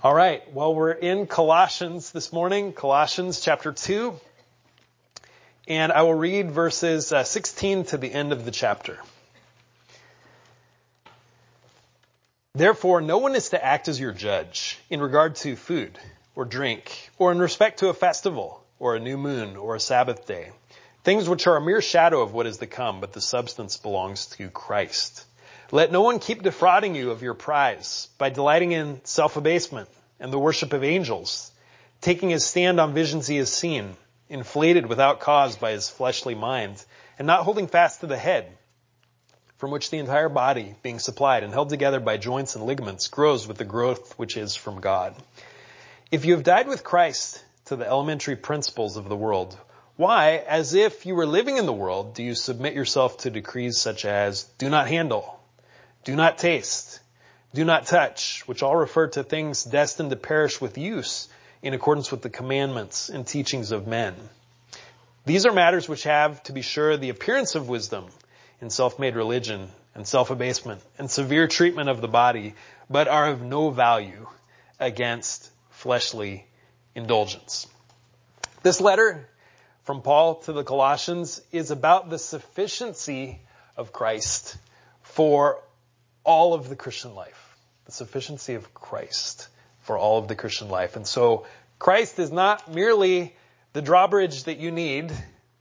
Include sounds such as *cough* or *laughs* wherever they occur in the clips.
All right. Well, we're in Colossians this morning, Colossians chapter 2. And I will read verses uh, 16 to the end of the chapter. Therefore, no one is to act as your judge in regard to food or drink or in respect to a festival or a new moon or a Sabbath day. Things which are a mere shadow of what is to come, but the substance belongs to Christ. Let no one keep defrauding you of your prize by delighting in self-abasement and the worship of angels, taking his stand on visions he has seen, inflated without cause by his fleshly mind, and not holding fast to the head, from which the entire body, being supplied and held together by joints and ligaments, grows with the growth which is from God. If you have died with Christ to the elementary principles of the world, why, as if you were living in the world, do you submit yourself to decrees such as do not handle, do not taste, do not touch, which all refer to things destined to perish with use in accordance with the commandments and teachings of men. These are matters which have, to be sure, the appearance of wisdom in self-made religion and self-abasement and severe treatment of the body, but are of no value against fleshly indulgence. This letter from Paul to the Colossians is about the sufficiency of Christ for all of the Christian life. The sufficiency of Christ for all of the Christian life. And so Christ is not merely the drawbridge that you need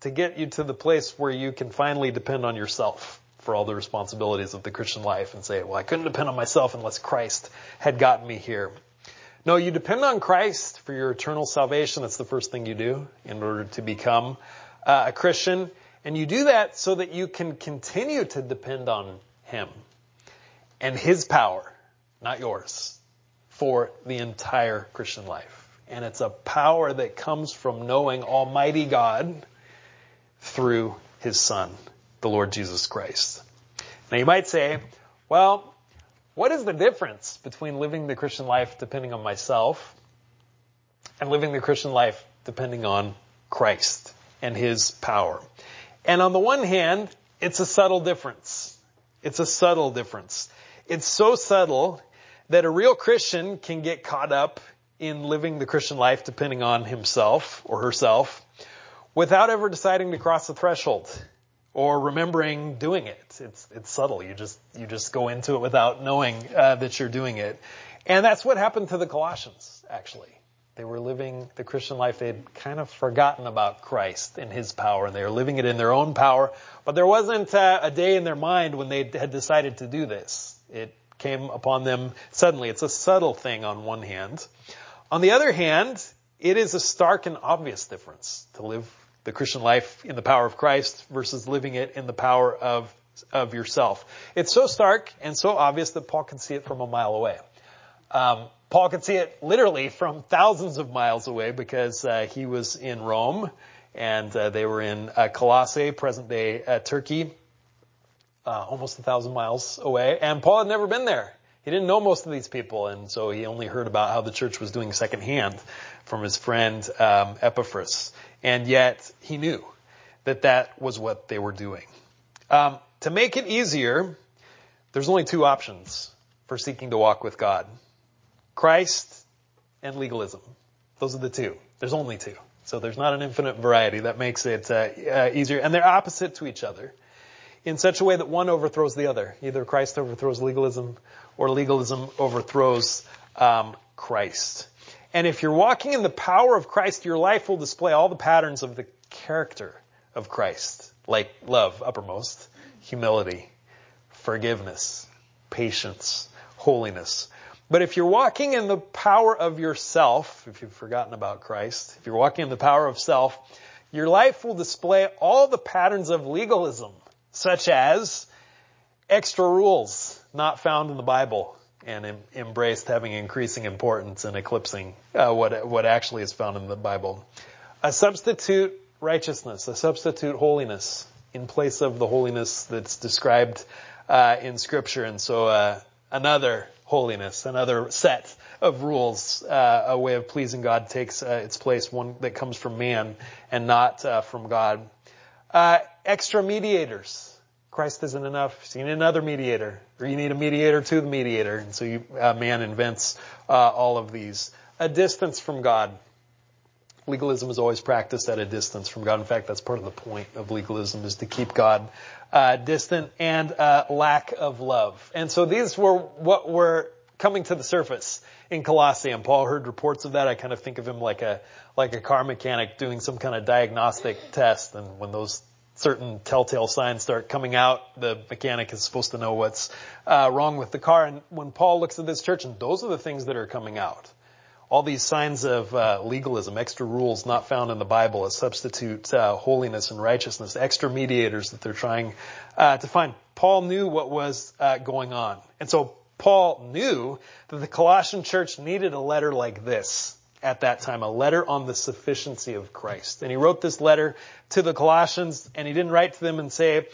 to get you to the place where you can finally depend on yourself for all the responsibilities of the Christian life and say, well, I couldn't depend on myself unless Christ had gotten me here. No, you depend on Christ for your eternal salvation. That's the first thing you do in order to become uh, a Christian. And you do that so that you can continue to depend on Him and His power, not yours, for the entire Christian life. And it's a power that comes from knowing Almighty God through His Son, the Lord Jesus Christ. Now you might say, well, what is the difference between living the Christian life depending on myself and living the Christian life depending on Christ and His power? And on the one hand, it's a subtle difference. It's a subtle difference. It's so subtle that a real Christian can get caught up in living the Christian life depending on himself or herself without ever deciding to cross the threshold or remembering doing it. It's it's subtle. You just you just go into it without knowing uh, that you're doing it, and that's what happened to the Colossians. Actually, they were living the Christian life. They'd kind of forgotten about Christ and His power, and they were living it in their own power. But there wasn't uh, a day in their mind when they had decided to do this. It came upon them suddenly. It's a subtle thing on one hand. On the other hand, it is a stark and obvious difference to live the Christian life in the power of Christ versus living it in the power of, of yourself. It's so stark and so obvious that Paul can see it from a mile away. Um, Paul could see it literally from thousands of miles away because uh, he was in Rome and uh, they were in uh, Colossae, present day uh, Turkey, uh, almost a thousand miles away. And Paul had never been there. He didn't know most of these people, and so he only heard about how the church was doing secondhand from his friend um, Epaphras and yet he knew that that was what they were doing. Um, to make it easier, there's only two options for seeking to walk with God. Christ and legalism. Those are the two. There's only two. So there's not an infinite variety that makes it uh, uh, easier. And they're opposite to each other in such a way that one overthrows the other. Either Christ overthrows legalism or legalism overthrows um, Christ. And if you're walking in the power of Christ, your life will display all the patterns of the character of Christ, like love, uppermost, humility, forgiveness, patience, holiness. But if you're walking in the power of yourself, if you've forgotten about Christ, if you're walking in the power of self, your life will display all the patterns of legalism, such as extra rules not found in the Bible, and em- embraced having increasing importance and eclipsing uh, what what actually is found in the Bible. A substitute righteousness, a substitute holiness in place of the holiness that's described uh, in Scripture, and so uh, another holiness, another set of rules, uh, a way of pleasing God takes uh, its place, one that comes from man and not uh, from God. Extra mediators Christ isn't enough, so you need another mediator, or you need a mediator to the mediator. And so you, uh, man invents uh, all of these. A distance from God. Legalism is always practiced at a distance from God. In fact, that's part of the point of legalism is to keep God uh, distant and uh, lack of love. And so these were what were coming to the surface in Colossae. And Paul heard reports of that. I kind of think of him like a like a car mechanic doing some kind of diagnostic test. And when those certain telltale signs start coming out, the mechanic is supposed to know what's uh, wrong with the car. And when Paul looks at this church, and those are the things that are coming out all these signs of uh, legalism, extra rules not found in the Bible, a substitute uh, holiness and righteousness, extra mediators that they're trying uh, to find. Paul knew what was uh, going on, and so Paul knew that the Colossian church needed a letter like this at that time, a letter on the sufficiency of Christ. And he wrote this letter to the Colossians, and he didn't write to them and say,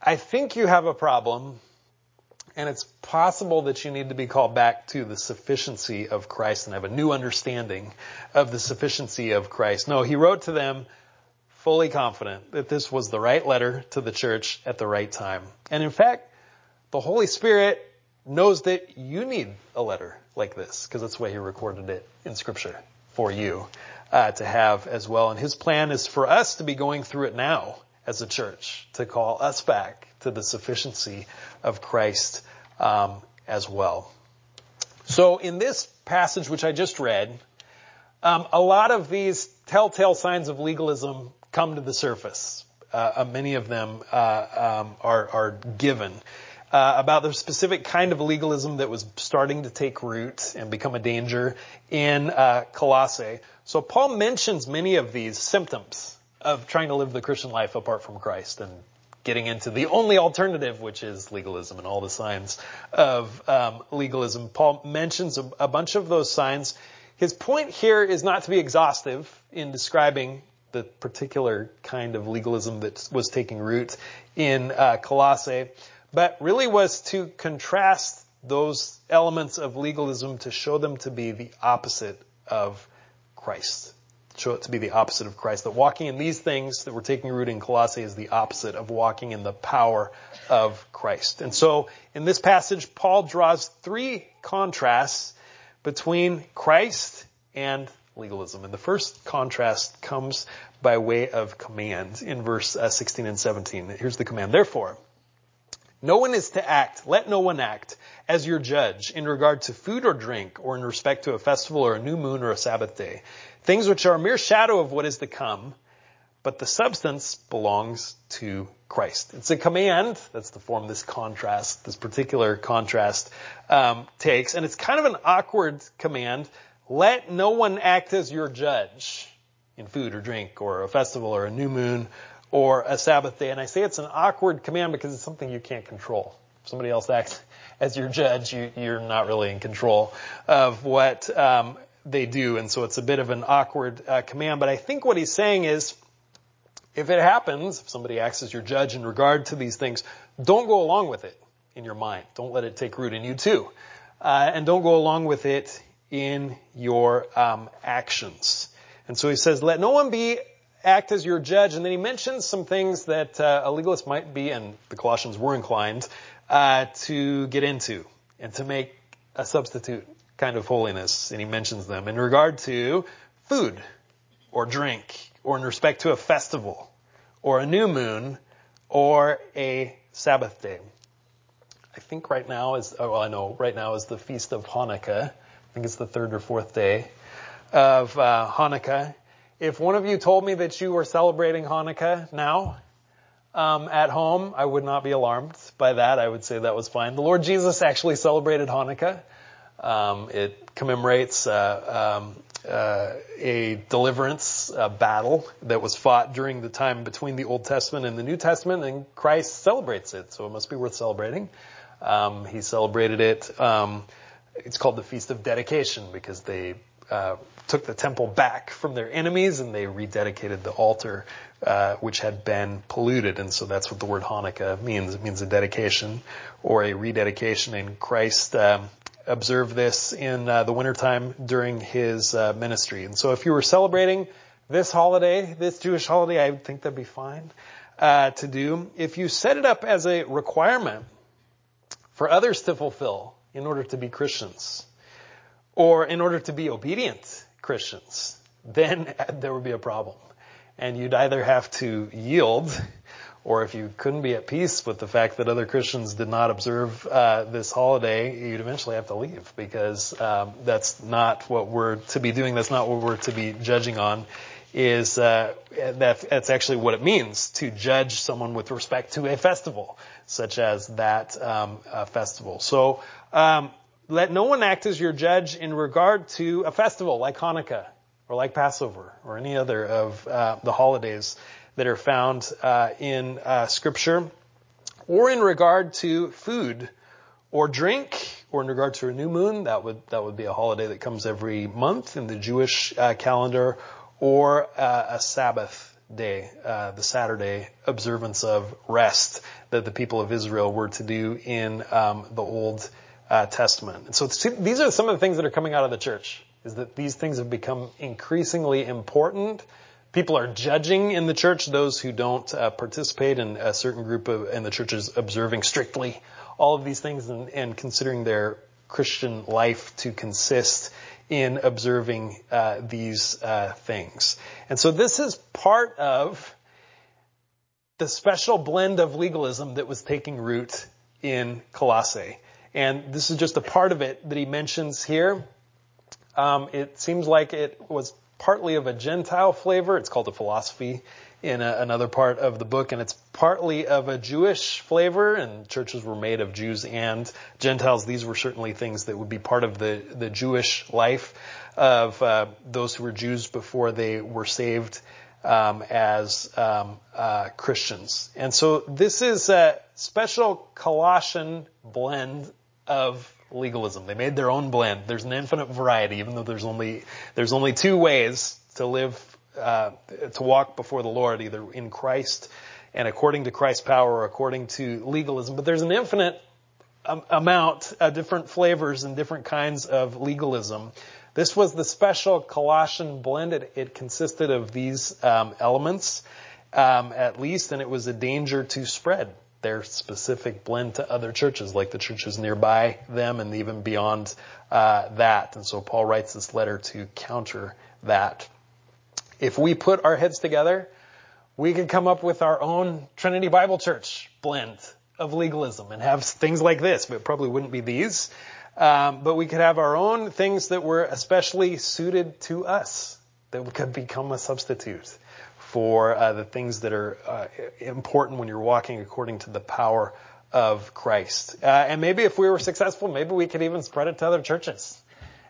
"I think you have a problem." And it's possible that you need to be called back to the sufficiency of Christ and have a new understanding of the sufficiency of Christ. No, he wrote to them fully confident that this was the right letter to the church at the right time. And in fact, the Holy Spirit knows that you need a letter like this because that's the way he recorded it in scripture for you uh, to have as well. And his plan is for us to be going through it now as a church to call us back to the sufficiency of Christ um, as well. So in this passage, which I just read, um, a lot of these telltale signs of legalism come to the surface. Uh, uh many of them uh, um, are, are, given. Uh, about the specific kind of legalism that was starting to take root and become a danger in uh, Colossae. So Paul mentions many of these symptoms of trying to live the Christian life apart from Christ and getting into the only alternative, which is legalism and all the signs of um, legalism. Paul mentions a, a bunch of those signs. His point here is not to be exhaustive in describing the particular kind of legalism that was taking root in uh, Colossae, but really was to contrast those elements of legalism to show them to be the opposite of Christ show it to be the opposite of Christ. That walking in these things that we're taking root in Colossae is the opposite of walking in the power of Christ. And so in this passage, Paul draws three contrasts between Christ and legalism. And the first contrast comes by way of command in verse uh, 16 and 17. Here's the command. Therefore, no one is to act, let no one act as your judge in regard to food or drink or in respect to a festival or a new moon or a Sabbath day Things which are a mere shadow of what is to come, but the substance belongs to Christ. It's a command. That's the form this contrast, this particular contrast um, takes, and it's kind of an awkward command. Let no one act as your judge in food or drink or a festival or a new moon or a Sabbath day. And I say it's an awkward command because it's something you can't control. If somebody else acts *laughs* as your judge, you, are not really in control of what um, they do. And so it's a bit of an awkward uh, command. But I think what he's saying is, if it happens, if somebody acts as your judge in regard to these things, don't go along with it in your mind. Don't let it take root in you too. Uh, and don't go along with it in your um, actions. And so he says, let no one be act as your judge. And then he mentions some things that uh, a legalist might be, and the Colossians were inclined uh, to get into and to make a substitute kind of holiness, and he mentions them in regard to food or drink, or in respect to a festival, or a new moon, or a Sabbath day. I think right now is, oh, well, I know right now is the feast of Hanukkah. I think it's the third or fourth day of uh, Hanukkah. If one of you told me that you were celebrating Hanukkah now, um, at home, I would not be alarmed by that. I would say that was fine. The Lord Jesus actually celebrated Hanukkah. Um, it commemorates uh, um, uh, a deliverance uh, battle that was fought during the time between the Old Testament and the New Testament, and Christ celebrates it, so it must be worth celebrating. Um, he celebrated it. Um, it's called the Feast of Dedication because they uh, took the temple back from their enemies and they rededicated the altar, uh, which had been polluted. And so that's what the word Hanukkah means. It means a dedication or a rededication. And Christ um, observe this in uh, the wintertime during his uh, ministry. And so if you were celebrating this holiday, this Jewish holiday, I think that'd be fine. uh, to do, if you set it up as a requirement for others to fulfill in order to be Christians, or in order to be obedient Christians, then *laughs* there would be a problem. And you'd either have to yield, or if you couldn't be at peace with the fact that other Christians did not observe uh, this holiday, you'd eventually have to leave because um, that's not what we're to be doing. That's not what we're to be judging on is uh, that that's actually what it means to judge someone with respect to a festival, such as that um, festival. So um, let no one act as your judge in regard to a festival like Hanukkah or like Passover or any other of uh, the holidays that are found uh, in uh, Scripture, or in regard to food or drink, or in regard to a new moon. That would that would be a holiday that comes every month in the Jewish uh, calendar, or uh, a Sabbath day, uh, the Saturday observance of rest that the people of Israel were to do in um, the Old uh, Testament. And so these are some of the things that are coming out of the church. Is that these things have become increasingly important. People are judging in the church those who don't uh, participate in a certain group of, in the churches observing strictly all of these things and, and considering their Christian life to consist in observing uh, these uh, things. And so this is part of the special blend of legalism that was taking root in Colossae. And this is just a part of it that he mentions here. Um, it seems like it was partly of a Gentile flavor. It's called a philosophy in a, another part of the book, and it's partly of a Jewish flavor, and churches were made of Jews and Gentiles. These were certainly things that would be part of the, the Jewish life of uh, those who were Jews before they were saved um, as um, uh, Christians. And so this is a special Colossian blend of legalism. They made their own blend. There's an infinite variety, even though there's only there's only two ways to live uh, to walk before the Lord, either in Christ and according to Christ's power or according to legalism. But there's an infinite amount of different flavors and different kinds of legalism. This was the special Colossian blend. It, it consisted of these um, elements, um, at least, and it was a danger to spread their specific blend to other churches, like the churches nearby them and even beyond uh, that. And so Paul writes this letter to counter that. If we put our heads together, we could come up with our own Trinity Bible Church blend of legalism and have things like this, but probably wouldn't be these. Um, but we could have our own things that were especially suited to us, that could become a substitute for uh, the things that are uh, important when you're walking according to the power of Christ. Uh, and maybe if we were successful, maybe we could even spread it to other churches.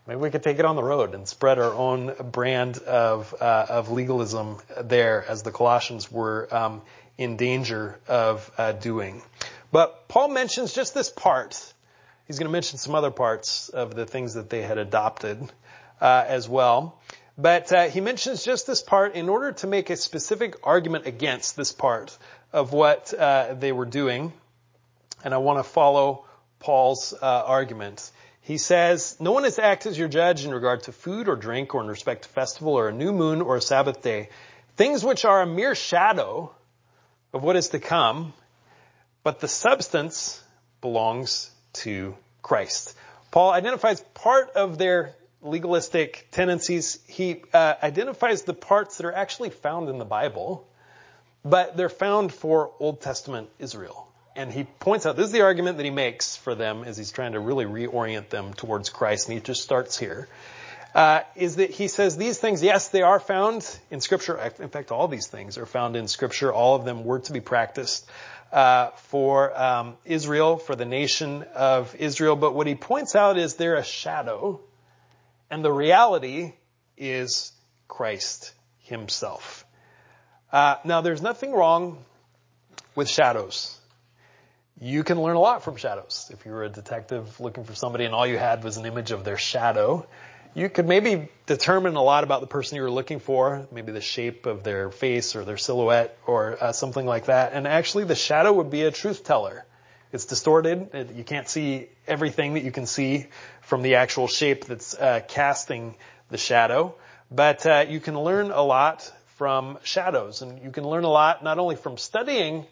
Maybe we could take it on the road and spread our own brand of uh, of legalism there, as the Colossians were um, in danger of uh, doing. But Paul mentions just this part. He's going to mention some other parts of the things that they had adopted uh, as well. But uh, he mentions just this part in order to make a specific argument against this part of what uh, they were doing. And I want to follow Paul's uh, argument. He says, no one is to act as your judge in regard to food or drink or in respect to festival or a new moon or a Sabbath day. Things which are a mere shadow of what is to come, but the substance belongs to Christ. Paul identifies part of their legalistic tendencies. He uh, identifies the parts that are actually found in the Bible, but they're found for Old Testament Israel. And he points out, this is the argument that he makes for them as he's trying to really reorient them towards Christ, and he just starts here. Uh, is that he says these things, yes, they are found in Scripture. In fact, all these things are found in Scripture. All of them were to be practiced uh, for um, Israel, for the nation of Israel. But what he points out is they're a shadow, and the reality is Christ Himself. Uh, now, there's nothing wrong with shadows you can learn a lot from shadows. If you were a detective looking for somebody and all you had was an image of their shadow, you could maybe determine a lot about the person you were looking for, maybe the shape of their face or their silhouette or uh, something like that. And actually the shadow would be a truth teller. It's distorted. It, you can't see everything that you can see from the actual shape that's uh, casting the shadow. But uh, you can learn a lot from shadows. And you can learn a lot not only from studying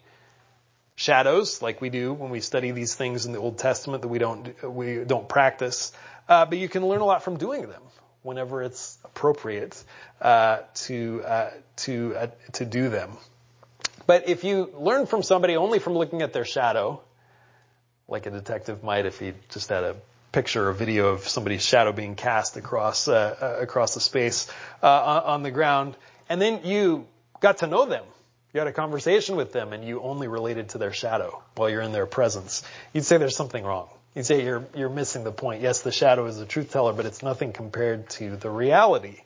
shadows, like we do when we study these things in the Old Testament that we don't we don't practice, uh, but you can learn a lot from doing them whenever it's appropriate uh, to uh, to uh, to do them. But if you learn from somebody only from looking at their shadow, like a detective might if he just had a picture or video of somebody's shadow being cast across uh, uh, across the space uh, on the ground, and then you got to know them. You had a conversation with them, and you only related to their shadow while you're in their presence. You'd say there's something wrong. You'd say you're you're missing the point. Yes, the shadow is a truth teller, but it's nothing compared to the reality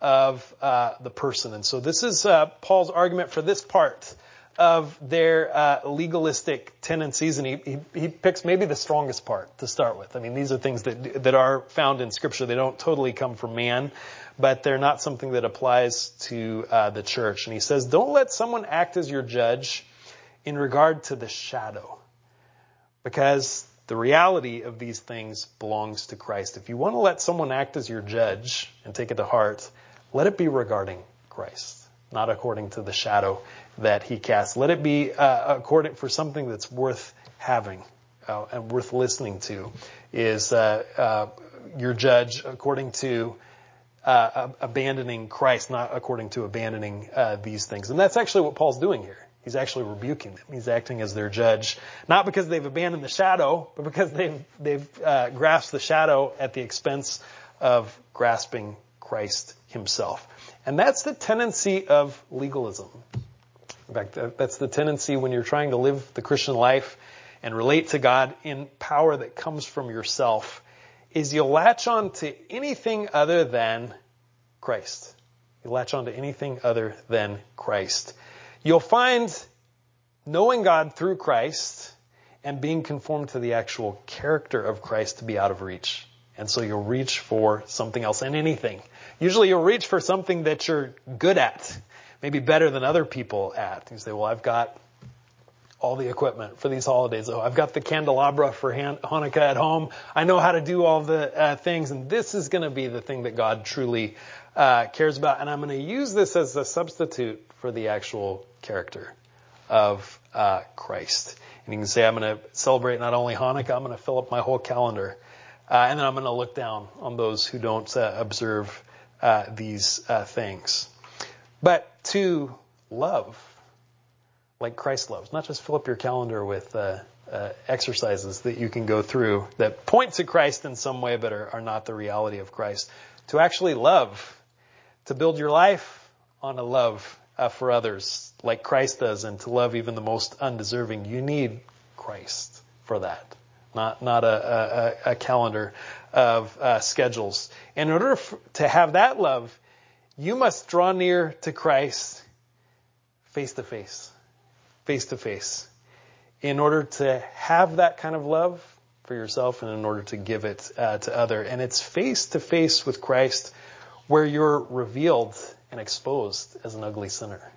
of uh, the person. And so this is uh, Paul's argument for this part of their uh, legalistic tendencies, and he, he, he, picks maybe the strongest part to start with. I mean, these are things that that are found in Scripture. They don't totally come from man, but they're not something that applies to uh, the church. And he says, "Don't let someone act as your judge in regard to the shadow, because the reality of these things belongs to Christ. If you want to let someone act as your judge and take it to heart, let it be regarding Christ." Not according to the shadow that he casts. Let it be uh, according for something that's worth having uh, and worth listening to. Is uh, uh your judge according to uh, abandoning Christ, not according to abandoning uh, these things? And that's actually what Paul's doing here. He's actually rebuking them. He's acting as their judge, not because they've abandoned the shadow, but because they've they've grasped the shadow at the expense of grasping Christ Himself. And that's the tendency of legalism. In fact, that's the tendency when you're trying to live the Christian life and relate to God in power that comes from yourself is you'll latch on to anything other than Christ. You latch on to anything other than Christ. You'll find knowing God through Christ and being conformed to the actual character of Christ to be out of reach. And so you'll reach for something else and anything. Usually you'll reach for something that you're good at maybe better than other people at. You say, well, I've got all the equipment for these holidays. Oh, I've got the candelabra for Han- Hanukkah at home. I know how to do all the uh, things, and this is going to be the thing that God truly uh, cares about. And I'm going to use this as a substitute for the actual character of uh, Christ. And you can say, I'm going to celebrate not only Hanukkah, I'm going to fill up my whole calendar. Uh, and then I'm going to look down on those who don't uh, observe uh, these things. But to love like Christ loves, not just fill up your calendar with uh, uh, exercises that you can go through that point to Christ in some way but are, are not the reality of Christ. To actually love, to build your life on a love uh, for others like Christ does and to love even the most undeserving, you need Christ for that. Not, not a, a, a calendar of uh, schedules. In order to have that love, you must draw near to Christ face to face, face to face, in order to have that kind of love for yourself and in order to give it uh, to other. And it's face to face with Christ where you're revealed and exposed as an ugly sinner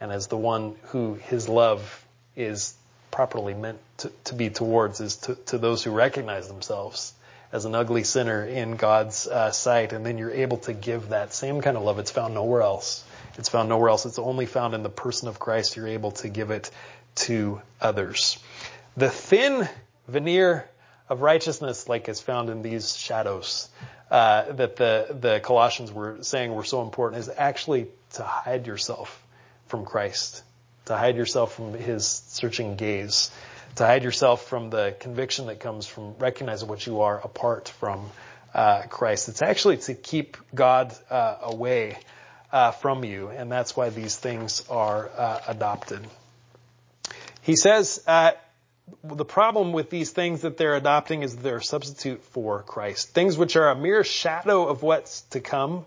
and as the one who his love is properly meant to, to be towards is to, to those who recognize themselves as an ugly sinner in God's uh, sight, and then you're able to give that same kind of love. It's found nowhere else. It's found nowhere else. It's only found in the person of Christ. You're able to give it to others. The thin veneer of righteousness, like is found in these shadows, uh, that the the Colossians were saying were so important, is actually to hide yourself from Christ, to hide yourself from His searching gaze to hide yourself from the conviction that comes from recognizing what you are apart from uh, Christ. It's actually to keep God uh, away uh, from you, and that's why these things are uh, adopted. He says uh, the problem with these things that they're adopting is they're a substitute for Christ. Things which are a mere shadow of what's to come,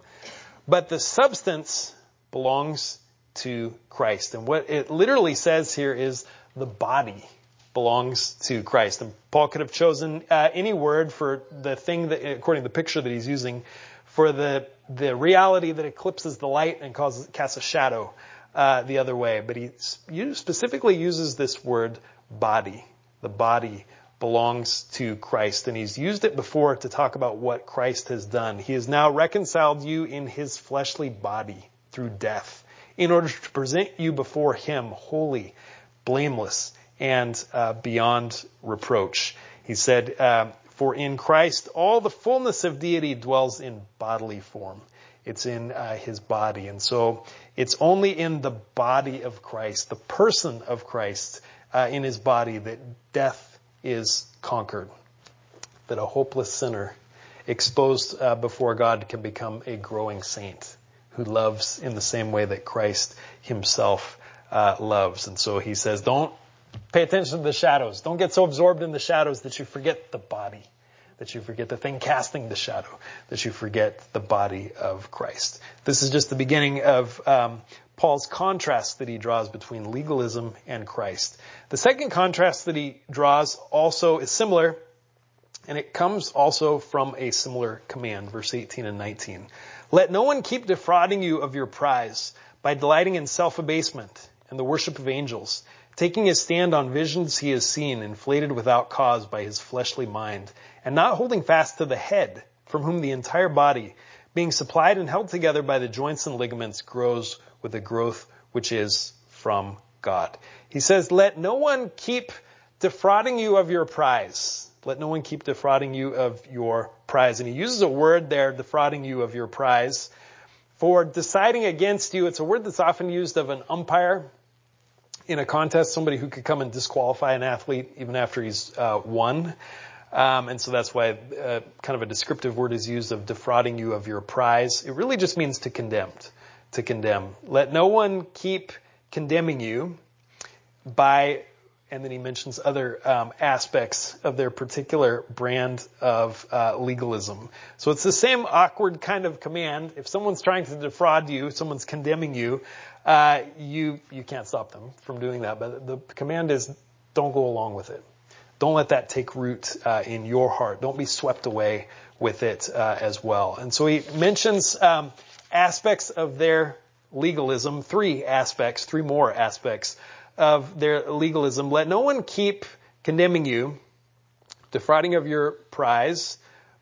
but the substance belongs to Christ. And what it literally says here is the body belongs to Christ. And Paul could have chosen uh, any word for the thing that, according to the picture that he's using, for the the reality that eclipses the light and causes casts a shadow uh, the other way. But he specifically uses this word body. The body belongs to Christ, and he's used it before to talk about what Christ has done. He has now reconciled you in his fleshly body through death in order to present you before him holy, blameless, and uh, beyond reproach. He said, uh, For in Christ all the fullness of deity dwells in bodily form. It's in uh, his body. And so it's only in the body of Christ, the person of Christ, uh, in his body, that death is conquered. That a hopeless sinner exposed uh, before God can become a growing saint who loves in the same way that Christ himself uh, loves. And so he says, don't pay attention to the shadows. Don't get so absorbed in the shadows that you forget the body, that you forget the thing casting the shadow, that you forget the body of Christ. This is just the beginning of um, Paul's contrast that he draws between legalism and Christ. The second contrast that he draws also is similar, and it comes also from a similar command, verse 18 and 19. Let no one keep defrauding you of your prize by delighting in self-abasement and the worship of angels, taking his stand on visions he has seen, inflated without cause by his fleshly mind, and not holding fast to the head, from whom the entire body, being supplied and held together by the joints and ligaments, grows with a growth which is from God. He says, let no one keep defrauding you of your prize. Let no one keep defrauding you of your prize. And he uses a word there, defrauding you of your prize. For deciding against you, it's a word that's often used of an umpire in a contest, somebody who could come and disqualify an athlete even after he's uh, won. Um, and so that's why uh, kind of a descriptive word is used of defrauding you of your prize. It really just means to condemn. To condemn. Let no one keep condemning you by and then he mentions other um, aspects of their particular brand of uh, legalism. So it's the same awkward kind of command. If someone's trying to defraud you, someone's condemning you, uh, you you can't stop them from doing that. But the command is don't go along with it. Don't let that take root uh, in your heart. Don't be swept away with it uh, as well. And so he mentions um, aspects of their legalism, three aspects, three more aspects of their legalism. Let no one keep condemning you, defrauding of your prize,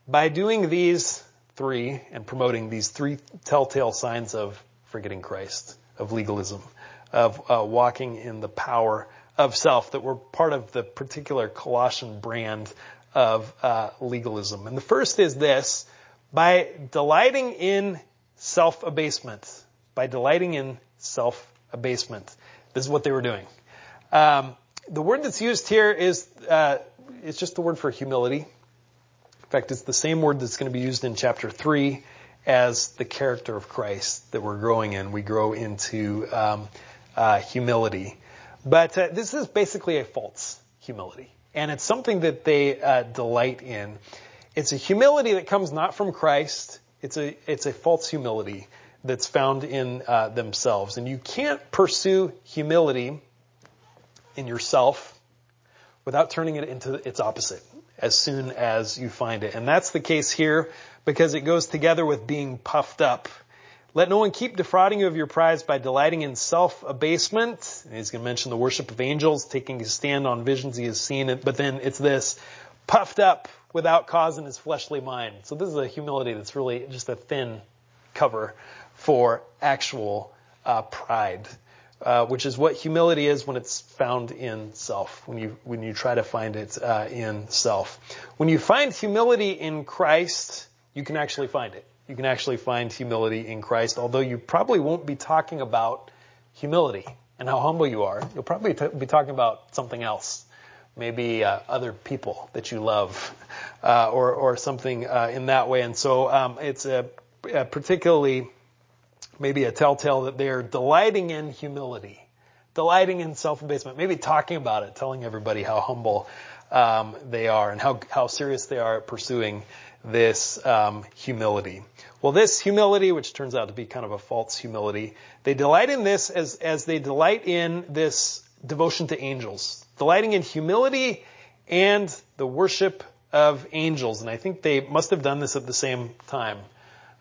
by doing these three and promoting these three telltale signs of forgetting Christ, of legalism, of uh, walking in the power of self that were part of the particular Colossian brand of uh, legalism. And the first is this, by delighting in self-abasement, by delighting in self-abasement. This is what they were doing. Um, the word that's used here is uh, it's just the word for humility. In fact, it's the same word that's going to be used in chapter three as the character of Christ that we're growing in. We grow into um, uh, humility, but uh, this is basically a false humility, and it's something that they uh, delight in. It's a humility that comes not from Christ. It's a it's a false humility that's found in uh, themselves. And you can't pursue humility in yourself without turning it into its opposite as soon as you find it. And that's the case here because it goes together with being puffed up. Let no one keep defrauding you of your prize by delighting in self-abasement. he's going to mention the worship of angels, taking his stand on visions he has seen. But then it's this, puffed up without cause in his fleshly mind. So this is a humility that's really just a thin cover for actual uh, pride, uh, which is what humility is when it's found in self. When you when you try to find it uh, in self, when you find humility in Christ, you can actually find it. You can actually find humility in Christ, although you probably won't be talking about humility and how humble you are. You'll probably t- be talking about something else maybe uh, other people that you love, uh, or or something uh, in that way. And so um, it's a, a, particularly maybe a telltale that they are delighting in humility, delighting in self-abasement, maybe talking about it, telling everybody how humble um, they are and how how serious they are at pursuing this um, humility. Well, this humility, which turns out to be kind of a false humility, they delight in this as as they delight in this devotion to angels, delighting in humility and the worship of angels. And I think they must have done this at the same time.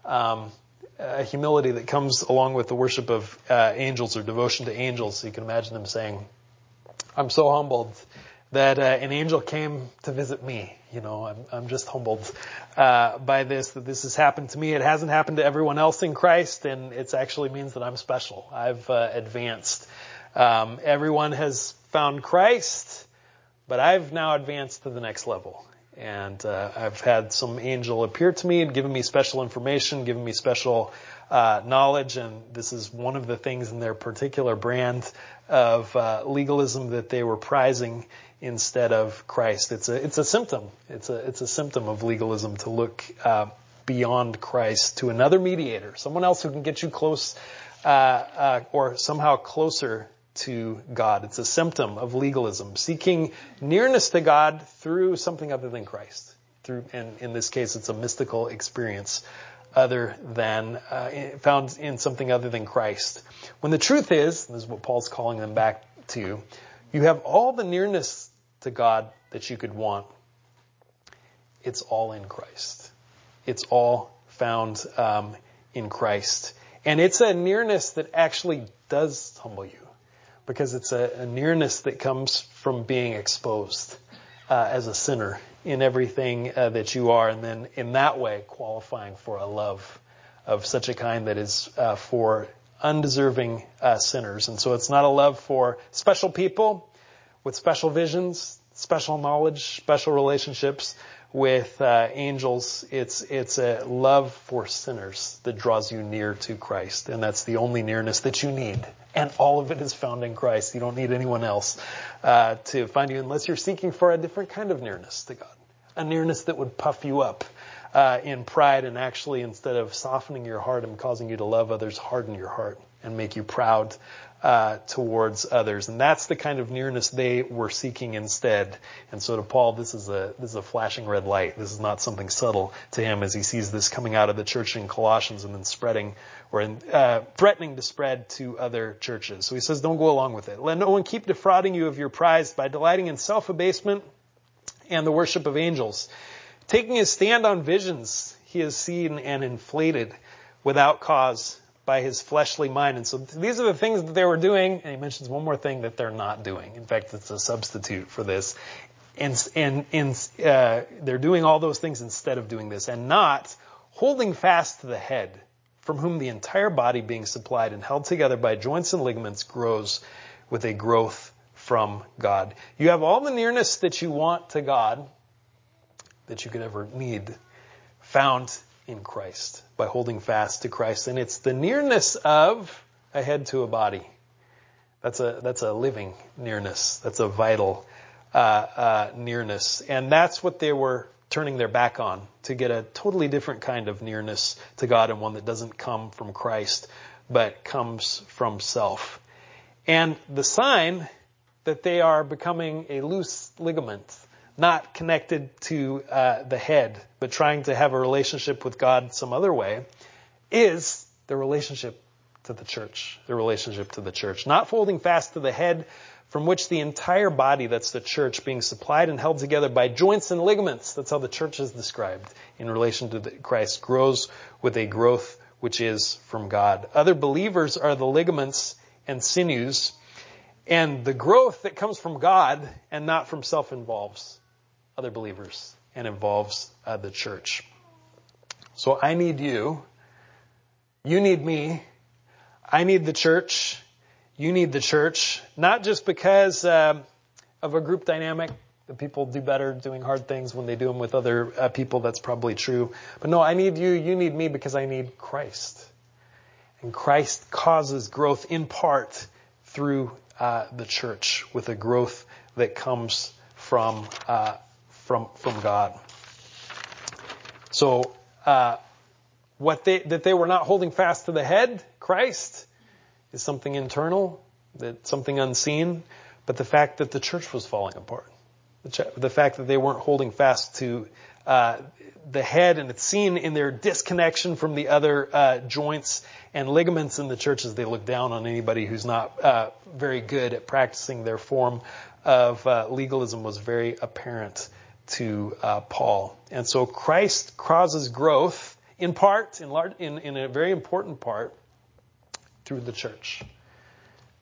Um, a humility that comes along with the worship of uh, angels or devotion to angels. So you can imagine them saying, I'm so humbled that uh, an angel came to visit me. You know, I'm, I'm just humbled uh, by this, that this has happened to me. It hasn't happened to everyone else in Christ, and it actually means that I'm special. I've uh, advanced. Um, everyone has found Christ, but I've now advanced to the next level. And uh, I've had some angel appear to me and given me special information, given me special uh, knowledge, and this is one of the things in their particular brand of uh, legalism that they were prizing instead of Christ. It's a it's a symptom. It's a it's a symptom of legalism to look uh, beyond Christ to another mediator, someone else who can get you close uh, uh, or somehow closer to God. It's a symptom of legalism, seeking nearness to God through something other than Christ. Through, and in this case, it's a mystical experience other than uh, found in something other than Christ. When the truth is, this is what Paul's calling them back to, you have all the nearness to God that you could want. It's all in Christ. It's all found um, in Christ, and it's a nearness that actually does humble you, because it's a, a nearness that comes from being exposed uh, as a sinner in everything uh, that you are, and then in that way qualifying for a love of such a kind that is uh, for undeserving uh, sinners. And so it's not a love for special people with special visions, special knowledge, special relationships with uh, angels. It's it's a love for sinners that draws you near to Christ, and that's the only nearness that you need. And all of it is found in Christ. You don't need anyone else uh, to find you unless you're seeking for a different kind of nearness to God a nearness that would puff you up uh, in pride and actually instead of softening your heart and causing you to love others, harden your heart and make you proud uh, towards others. And that's the kind of nearness they were seeking instead. And so to Paul, this is a this is a flashing red light. This is not something subtle to him as he sees this coming out of the church in Colossians and then spreading or in, uh, threatening to spread to other churches. So he says, don't go along with it. Let no one keep defrauding you of your prize by delighting in self abasement and the worship of angels. Taking his stand on visions, he has seen and inflated without cause by his fleshly mind. And so these are the things that they were doing. And he mentions one more thing that they're not doing. In fact, it's a substitute for this. And, and, and uh, they're doing all those things instead of doing this and not holding fast to the head from whom the entire body being supplied and held together by joints and ligaments grows with a growth from God. You have all the nearness that you want to God that you could ever need found in Christ by holding fast to Christ. And it's the nearness of a head to a body. That's a, that's a living nearness. That's a vital uh, uh, nearness. And that's what they were turning their back on to get a totally different kind of nearness to God and one that doesn't come from Christ, but comes from self. And the sign that they are becoming a loose ligament, not connected to uh, the head, but trying to have a relationship with God some other way, is the relationship to the church. The relationship to the church. Not holding fast to the head from which the entire body, that's the church, being supplied and held together by joints and ligaments. That's how the church is described in relation to Christ. Grows with a growth which is from God. Other believers are the ligaments and sinews and the growth that comes from God and not from self involves other believers and involves uh, the church. So I need you. You need me. I need the church. You need the church. Not just because uh, of a group dynamic that people do better doing hard things when they do them with other uh, people. That's probably true. But no, I need you. You need me because I need Christ. And Christ causes growth in part through uh, the church with a growth that comes from uh, from from God. So uh, what they that they were not holding fast to the head, Christ, is something internal, that something unseen, but the fact that the church was falling apart, the, ch- the fact that they weren't holding fast to uh, the head, and it's seen in their disconnection from the other uh, joints and ligaments in the church as they look down on anybody who's not uh, very good at practicing their form of uh, legalism was very apparent to uh, Paul. And so Christ causes growth in part, in, large, in, in a very important part, through the church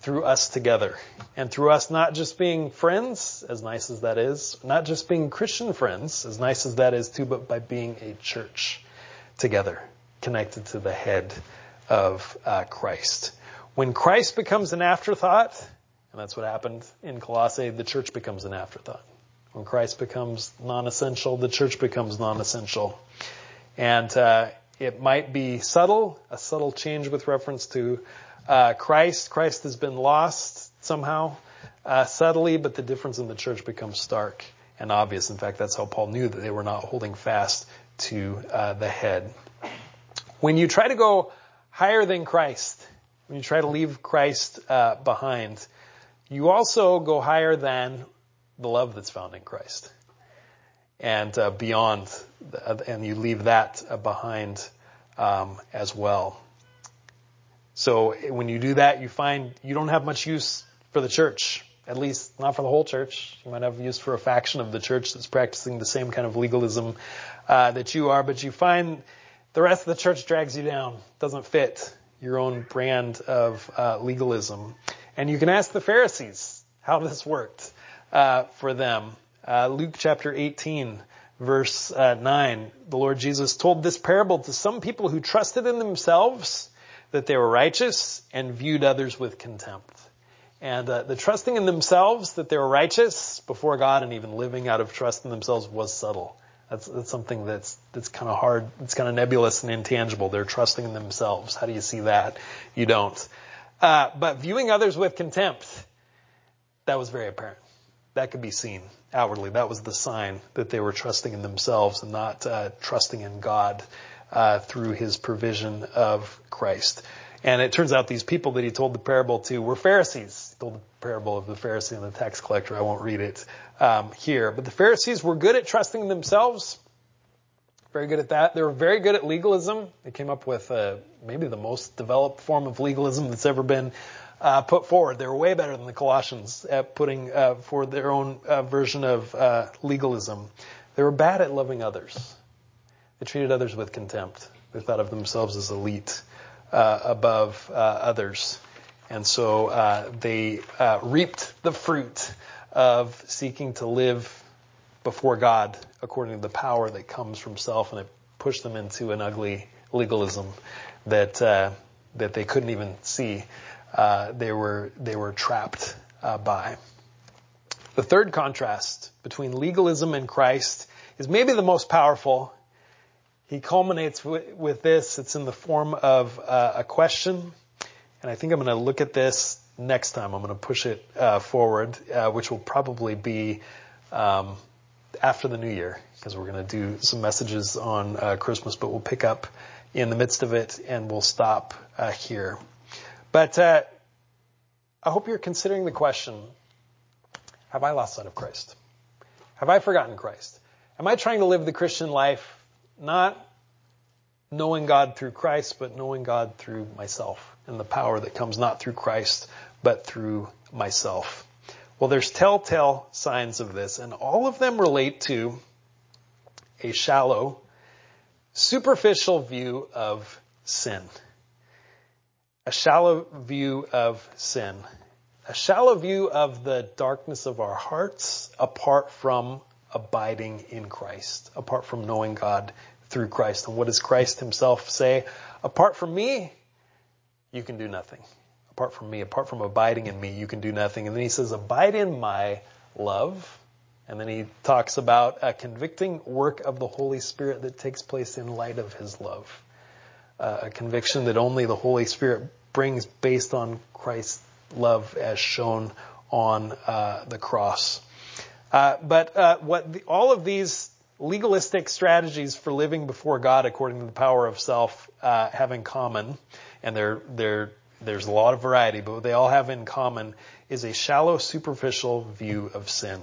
through us together. And through us not just being friends, as nice as that is, not just being Christian friends, as nice as that is too, but by being a church together, connected to the head of uh, Christ. When Christ becomes an afterthought, and that's what happened in Colossae, the church becomes an afterthought. When Christ becomes non-essential, the church becomes non-essential. And uh, it might be subtle, a subtle change with reference to uh, Christ. Christ has been lost somehow, uh, subtly, but the difference in the church becomes stark and obvious. In fact, that's how Paul knew that they were not holding fast to uh, the head. When you try to go higher than Christ, when you try to leave Christ uh, behind, you also go higher than the love that's found in Christ and uh, beyond, and you leave that uh, behind um, as well. So when you do that, you find you don't have much use for the church, at least not for the whole church. You might have use for a faction of the church that's practicing the same kind of legalism uh, that you are, but you find the rest of the church drags you down, doesn't fit your own brand of uh, legalism. And you can ask the Pharisees how this worked uh, for them. Uh, Luke chapter 18, verse uh, 9, the Lord Jesus told this parable to some people who trusted in themselves that they were righteous and viewed others with contempt. And uh, the trusting in themselves that they were righteous before God and even living out of trust in themselves was subtle. That's, that's something that's that's kind of hard. It's kind of nebulous and intangible. They're trusting in themselves. How do you see that? You don't. Uh, but viewing others with contempt, that was very apparent. That could be seen outwardly. That was the sign that they were trusting in themselves and not uh, trusting in God uh, through His provision of Christ. And it turns out these people that he told the parable to were Pharisees. He told the parable of the Pharisee and the tax collector. I won't read it um, here. But the Pharisees were good at trusting themselves. Very good at that. They were very good at legalism. They came up with uh, maybe the most developed form of legalism that's ever been uh, put forward. They were way better than the Colossians at putting uh, for their own uh, version of uh, legalism. They were bad at loving others. They treated others with contempt. They thought of themselves as elite uh, above others, and so they reaped the fruit of seeking to live before God according to the power that comes from self, and it pushed them into an ugly legalism that that they couldn't even see uh, they were they were trapped uh, by. The third contrast between legalism and Christ is maybe the most powerful. He culminates with, with this. It's in the form of uh, a question, and I think I'm going to look at this next time. I'm going to push it uh, forward, uh, which will probably be um, after the new year because we're going to do some messages on uh, Christmas, but we'll pick up in the midst of it and we'll stop here. But uh, I hope you're considering the question Have I lost sight of Christ? Have I forgotten Christ? Am I trying to live the Christian life not knowing God through Christ, but knowing God through myself and the power that comes not through Christ, but through myself? Well, there's telltale signs of this, and all of them relate to a shallow, superficial view of sin a shallow view of sin, a shallow view of the darkness of our hearts apart from abiding in Christ, apart from knowing God through Christ. And what does Christ himself say? Apart from me, you can do nothing. Apart from me, apart from abiding in me, you can do nothing. And then he says, abide in my love. And then he talks about a convicting work of the Holy Spirit that takes place in light of his love uh, a conviction that only the Holy Spirit brings based on Christ's love as shown on uh, the cross. Uh, but uh, what the, all of these legalistic strategies for living before God according to the power of self uh, have in common, and they're, they're, there's a lot of variety, but what they all have in common is a shallow, superficial view of sin.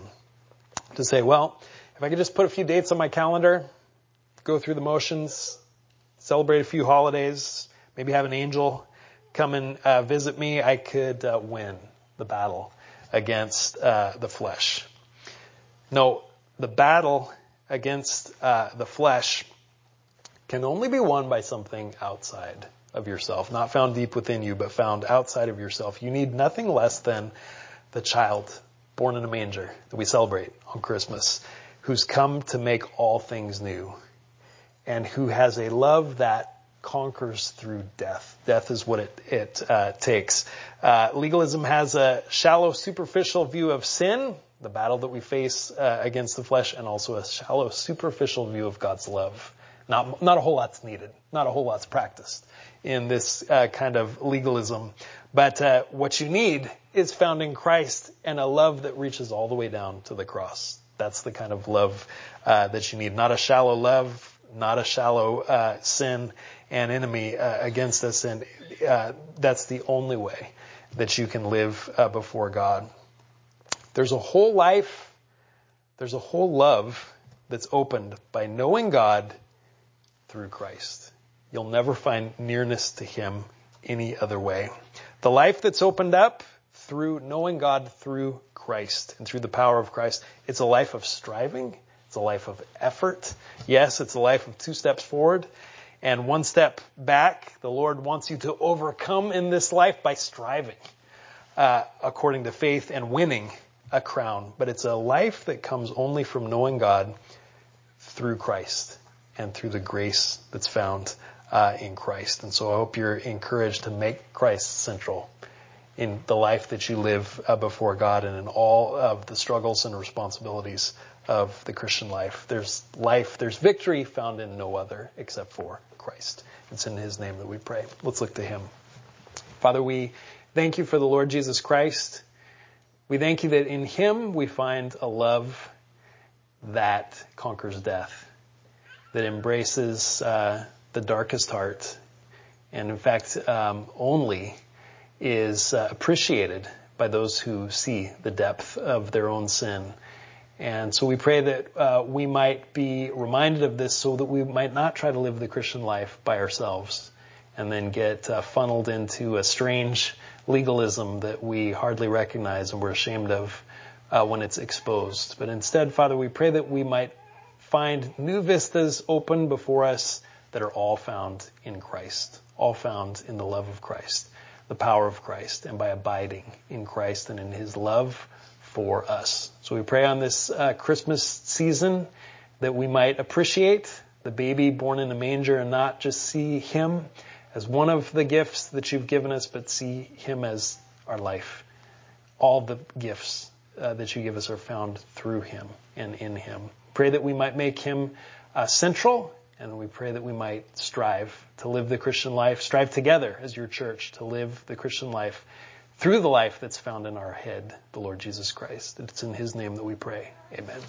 To say, well, if I could just put a few dates on my calendar, go through the motions, celebrate a few holidays, maybe have an angel come and uh, visit me, I could uh, win the battle against uh, the flesh. No, the battle against uh, the flesh can only be won by something outside of yourself, not found deep within you, but found outside of yourself. You need nothing less than the child born in a manger that we celebrate on Christmas, who's come to make all things new, and who has a love that conquers through death. Death is what it, it uh, takes. Uh, legalism has a shallow, superficial view of sin, the battle that we face uh, against the flesh, and also a shallow, superficial view of God's love. Not, not a whole lot's needed. Not a whole lot's practiced in this uh, kind of legalism. But uh, what you need is found in Christ and a love that reaches all the way down to the cross. That's the kind of love uh, that you need. Not a shallow love, not a shallow uh, sin and enemy uh, against us. And uh, that's the only way that you can live before God. There's a whole life, there's a whole love that's opened by knowing God through Christ. You'll never find nearness to Him any other way. The life that's opened up through knowing God through Christ and through the power of Christ, it's a life of striving. It's a life of effort. Yes, it's a life of two steps forward and one step back. The Lord wants you to overcome in this life by striving uh, according to faith and winning a crown. But it's a life that comes only from knowing God through Christ and through the grace that's found uh, in Christ. And so I hope you're encouraged to make Christ central in the life that you live uh, before God and in all of the struggles and responsibilities of the Christian life. There's life, there's victory found in no other except for Christ. It's in His name that we pray. Let's look to Him. Father, we thank you for the Lord Jesus Christ. We thank you that in Him we find a love that conquers death that embraces uh, the darkest heart, and in fact, um, only is uh, appreciated by those who see the depth of their own sin. And so we pray that uh, we might be reminded of this so that we might not try to live the Christian life by ourselves and then get uh, funneled into a strange legalism that we hardly recognize and we're ashamed of uh, when it's exposed. But instead, Father, we pray that we might find new vistas open before us that are all found in Christ, all found in the love of Christ, the power of Christ, and by abiding in Christ and in His love for us. So we pray on this uh, Christmas season that we might appreciate the baby born in a manger and not just see Him as one of the gifts that you've given us, but see Him as our life. All the gifts uh, that you give us are found through Him and in Him. Pray that we might make him uh, central, and we pray that we might strive to live the Christian life, strive together as your church to live the Christian life through the life that's found in our head, the Lord Jesus Christ. It's in his name that we pray. Amen.